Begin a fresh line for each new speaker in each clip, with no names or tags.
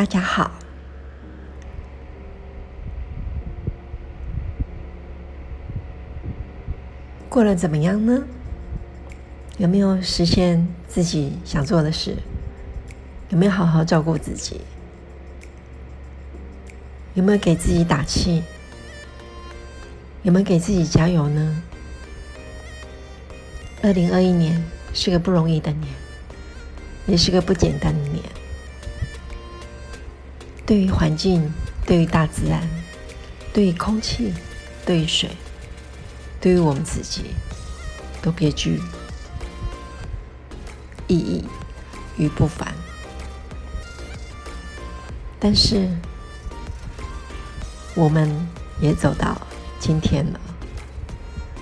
大家好，过得怎么样呢？有没有实现自己想做的事？有没有好好照顾自己？有没有给自己打气？有没有给自己加油呢？二零二一年是个不容易的年，也是个不简单的年。对于环境，对于大自然，对于空气，对于水，对于我们自己，都别具意义与不凡。但是，我们也走到今天了，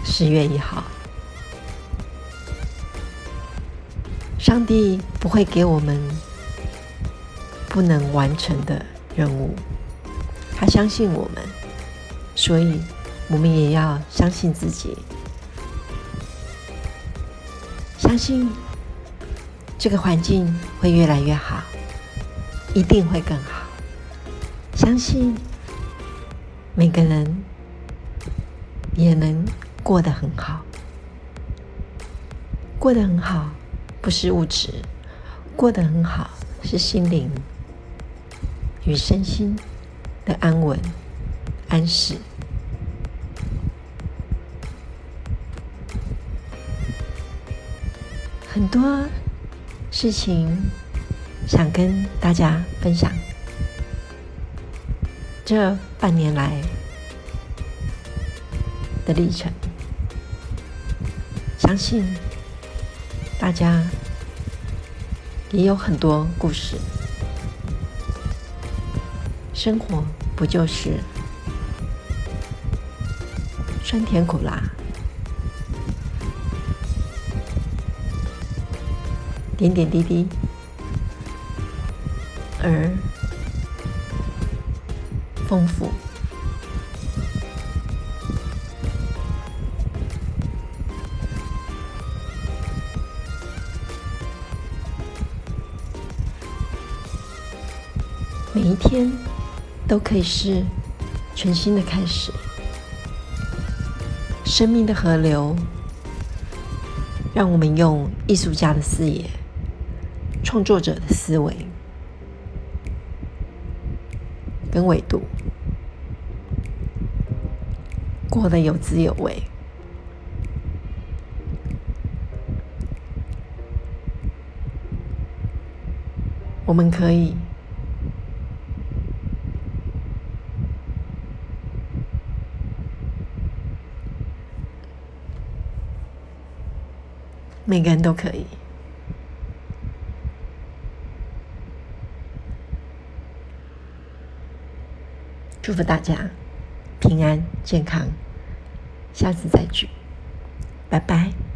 十月一号，上帝不会给我们不能完成的。任务，他相信我们，所以我们也要相信自己，相信这个环境会越来越好，一定会更好。相信每个人也能过得很好，过得很好不是物质，过得很好是心灵。与身心的安稳、安适，很多事情想跟大家分享。这半年来的历程，相信大家也有很多故事。生活不就是酸甜苦辣，点点滴滴，而丰富。每一天。都可以是全新的开始。生命的河流，让我们用艺术家的视野、创作者的思维跟维度，过得有滋有味。我们可以。每个人都可以。祝福大家平安健康，下次再聚，拜拜。